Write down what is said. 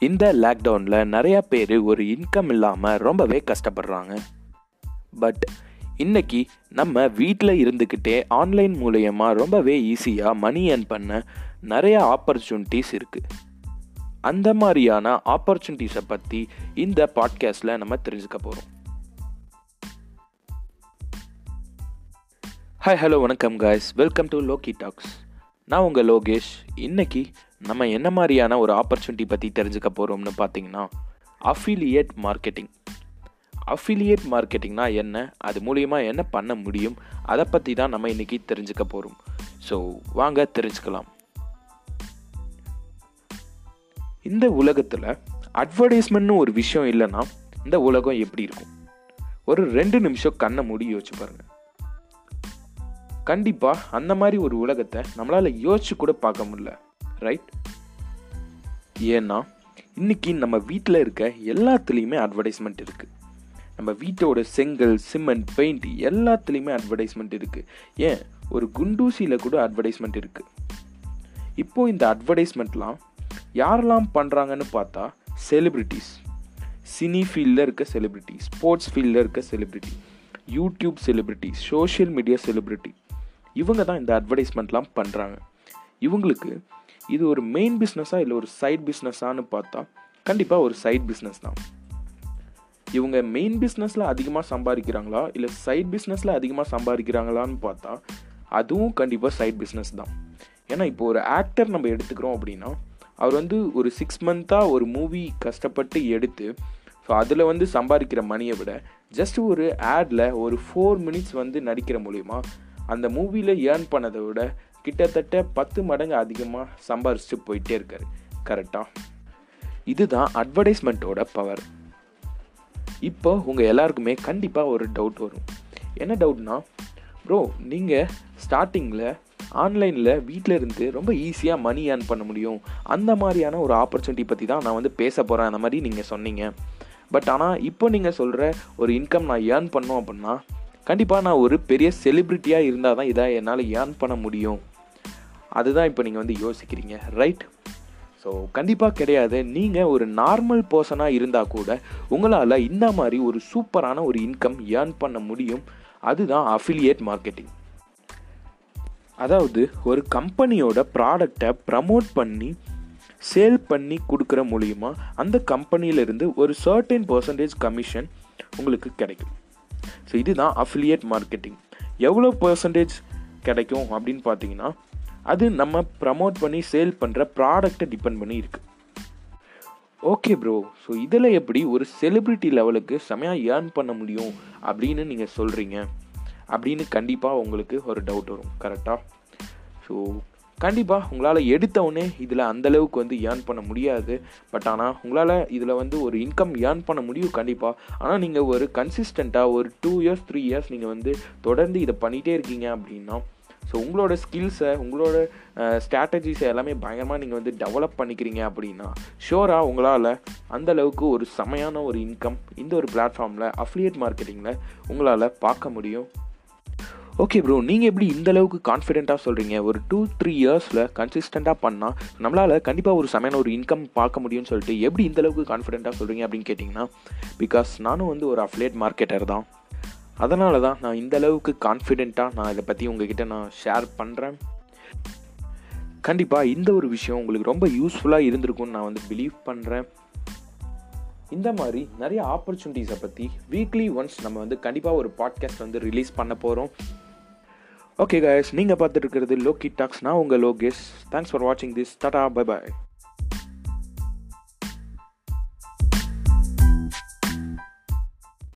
இந்த லாக்டவுனில் நிறையா பேர் ஒரு இன்கம் இல்லாமல் ரொம்பவே கஷ்டப்படுறாங்க. பட் இன்னைக்கு நம்ம வீட்டில் இருந்துக்கிட்டே ஆன்லைன் மூலயமா ரொம்பவே ஈஸியாக மணி ஏர்ன் பண்ண நிறைய ஆப்பர்ச்சுனிட்டிஸ் இருக்குது அந்த மாதிரியான ஆப்பர்ச்சுனிட்டிஸை பற்றி இந்த பாட்காஸ்டில் நம்ம தெரிஞ்சுக்க போகிறோம் ஹாய் ஹலோ வணக்கம் guys welcome to Loki talks நான் உங்கள் லோகேஷ். இன்னைக்கு நம்ம என்ன மாதிரியான ஒரு ஆப்பர்ச்சுனிட்டி பற்றி தெரிஞ்சுக்க போகிறோம்னு பார்த்தீங்கன்னா அஃபிலியேட் மார்க்கெட்டிங் அஃபிலியேட் மார்க்கெட்டிங்னா என்ன? அது மூலியமாக என்ன பண்ண முடியும்? அதை பற்றி தான் நம்ம இன்றைக்கி தெரிஞ்சுக்க போகிறோம் ஸோ வாங்க தெரிஞ்சுக்கலாம். இந்த உலகத்தில் அட்வர்டைஸ்மெண்ட்னு ஒரு விஷயம் இல்லைன்னா இந்த உலகம் எப்படி இருக்கும்? ஒரு ரெண்டு நிமிஷம் கண்ணை மூடி யோசிச்சு பாருங்க. கண்டிப்பாக அந்த மாதிரி ஒரு உலகத்தை நம்மளால் யோசிச்சு கூட பார்க்க முடியல. ரைட் ஏன்னா இன்றைக்கி நம்ம வீட்டில் இருக்க எல்லாத்துலேயுமே அட்வர்டைஸ்மெண்ட் இருக்குது நம்ம வீட்டோட செங்கல் சிமெண்ட் பெயிண்ட் எல்லாத்துலேயுமே அட்வர்டைஸ்மெண்ட் இருக்குது ஏன்? ஒரு குண்டூசியில் கூட அட்வர்டைஸ்மெண்ட் இருக்குது இப்போது இந்த அட்வர்டைஸ்மெண்ட்லாம் யாரெல்லாம் பண்ணுறாங்கன்னு பார்த்தா செலிப்ரிட்டிஸ் சினி ஃபீல்டில் இருக்க செலிப்ரிட்டி ஸ்போர்ட்ஸ் ஃபீல்டில் இருக்க celebrity YouTube celebrity social media celebrity இவங்க தான் இந்த அட்வர்டைஸ்மெண்ட்லாம் பண்ணுறாங்க இவங்களுக்கு இது ஒரு மெயின் பிஸ்னஸாக இல்லை ஒரு சைட் பிஸ்னஸான்னு பார்த்தா கண்டிப்பாக ஒரு சைட் பிஸ்னஸ் தான். இவங்க மெயின் பிஸ்னஸில் அதிகமாக சம்பாதிக்கிறாங்களா இல்லை சைட் பிஸ்னஸில் அதிகமாக சம்பாதிக்கிறாங்களான்னு பார்த்தா அதுவும் கண்டிப்பாக சைட் பிஸ்னஸ் தான். ஏன்னா இப்போ ஒரு ஆக்டர் நம்ம எடுத்துக்கிறோம் அப்படின்னா அவர் வந்து ஒரு சிக்ஸ் மந்த்தாக ஒரு மூவி கஷ்டப்பட்டு எடுத்து ஸோ அதில் வந்து சம்பாதிக்கிற மணியை விட ஜஸ்ட் ஒரு ஆடில் ஒரு ஃபோர் மினிட்ஸ் வந்து நடிக்கிற மூலிமா அந்த மூவியில் ஏர்ன் பண்ணதை விட கிட்டத்தட்ட பத்து மடங்கு அதிகமாக சம்பாரிச்சுட்டு போயிட்டே இருக்காரு. கரெக்டாக இதுதான் அட்வர்டைஸ்மெண்ட்டோட பவர் இப்போ உங்கள் எல்லாருக்குமே கண்டிப்பாக ஒரு டவுட் வரும். என்ன டவுட்னா ப்ரோ நீங்கள் ஸ்டார்டிங்கில் ஆன்லைனில் வீட்டில் இருந்து ரொம்ப ஈஸியாக மணி ஏர்ன் பண்ண முடியும். அந்த மாதிரியான ஒரு ஆப்பர்ச்சுனிட்டி பற்றி தான் நான் வந்து பேச போகிறேன் அந்த மாதிரி நீங்கள் சொன்னீங்க. பட் ஆனால் இப்போ நீங்கள் சொல்கிற ஒரு இன்கம் நான் ஏர்ன் பண்ணோம் அப்படின்னா கண்டிப்பாக நான் ஒரு பெரிய செலிப்ரிட்டியாக இருந்தால் தான் இதை என்னால் ஏர்ன் பண்ண முடியும். அதுதான் இப்போ நீங்கள் வந்து யோசிக்கிறீங்க ரைட் ஸோ கண்டிப்பாக கிடையாது. நீங்கள் ஒரு நார்மல் பர்சனாக இருந்தால் கூட உங்களால் இந்த மாதிரி ஒரு சூப்பரான ஒரு இன்கம் ஏர்ன் பண்ண முடியும். அதுதான் அஃபிலியேட் மார்க்கெட்டிங் அதாவது ஒரு கம்பெனியோட ப்ராடக்டை ப்ரமோட் பண்ணி சேல் பண்ணி கொடுக்குற மூலிமா அந்த கம்பெனியிலேருந்து ஒரு சர்டன் பர்சன்டேஜ் கமிஷன் உங்களுக்கு கிடைக்கும். ஸோ இதுதான் அஃபிலியேட் மார்க்கெட்டிங் எவ்வளோ பர்சன்டேஜ் கிடைக்கும் அப்படின்னு பார்த்தீங்கன்னா அது நம்ம ப்ரமோட் பண்ணி சேல் பண்ணுற ப்ராடக்டை டிபெண்ட் பண்ணி இருக்குது ஓகே ப்ரோ ஸோ இதில் எப்படி ஒரு செலிப்ரிட்டி லெவலுக்கு செமையாக ஏர்ன் பண்ண முடியும் அப்படின்னு நீங்கள் சொல்கிறீங்க அப்படின்னு கண்டிப்பாக உங்களுக்கு ஒரு டவுட் வரும். கரெக்டாக ஸோ கண்டிப்பாக உங்களால் எடுத்தவுடனே இதில் அந்தளவுக்கு வந்து ஏர்ன் பண்ண முடியாது. பட் ஆனால் உங்களால் இதில் வந்து ஒரு இன்கம் ஏர்ன் பண்ண முடியும் கண்டிப்பாக ஆனால் நீங்கள் ஒரு கன்சிஸ்டண்ட்டாக ஒரு டூ இயர்ஸ் த்ரீ இயர்ஸ் நீங்கள் வந்து தொடர்ந்து இதை பண்ணிகிட்டே இருக்கீங்க அப்படின்னா ஸோ உங்களோட ஸ்கில்ஸை உங்களோட ஸ்ட்ராட்டஜிஸை எல்லாமே பயங்கரமாக நீங்கள் வந்து டெவலப் பண்ணிக்கிறீங்க அப்படின்னா ஷோராக உங்களால் அந்தளவுக்கு ஒரு செமையான ஒரு இன்கம் இந்த ஒரு பிளாட்ஃபார்மில் அஃப்லியேட் மார்க்கெட்டிங்கில் உங்களால் பார்க்க முடியும். ஓகே ப்ரோ நீங்கள் எப்படி இந்த அளவுக்கு கான்ஃபிடென்ட்டாக சொல்கிறீங்க ஒரு டூ த்ரீ இயர்ஸில் கன்சிஸ்டண்ட்டாக பண்ணால் நம்மளால் கண்டிப்பாக ஒரு செமையான ஒரு இன்கம் பார்க்க முடியும்னு சொல்லிட்டு எப்படி இந்த அளவுக்கு கான்ஃபிடென்ட்டாக சொல்கிறீங்க அப்படின்னு கேட்டிங்கன்னா பிகாஸ் நானும் வந்து ஒரு அஃப்லேட் மார்க்கெட்டர் தான். அதனால தான் நான் இந்த அளவுக்கு கான்ஃபிடென்ட்டாக நான் இதை பற்றி உங்ககிட்ட நான் ஷேர் பண்ணுறேன் கண்டிப்பாக இந்த ஒரு விஷயம் உங்களுக்கு ரொம்ப யூஸ்ஃபுல்லாக இருந்திருக்கும்னு நான் வந்து பிலீவ் பண்ணுறேன் இந்த மாதிரி நிறைய ஆப்பர்ச்சுனிட்டிஸை பற்றி வீக்லி ஒன்ஸ் நம்ம வந்து கண்டிப்பாக ஒரு பாட்காஸ்ட் வந்து ரிலீஸ் பண்ண போகிறோம் ஓகே கைஸ் நீங்கள் பார்த்துட்டு இருக்கிறது லோக்கி டாக்ஸ் நான் உங்கள் லோகேஷ். தேங்க்ஸ் ஃபார் வாட்சிங் திஸ் டாடா பை பாய்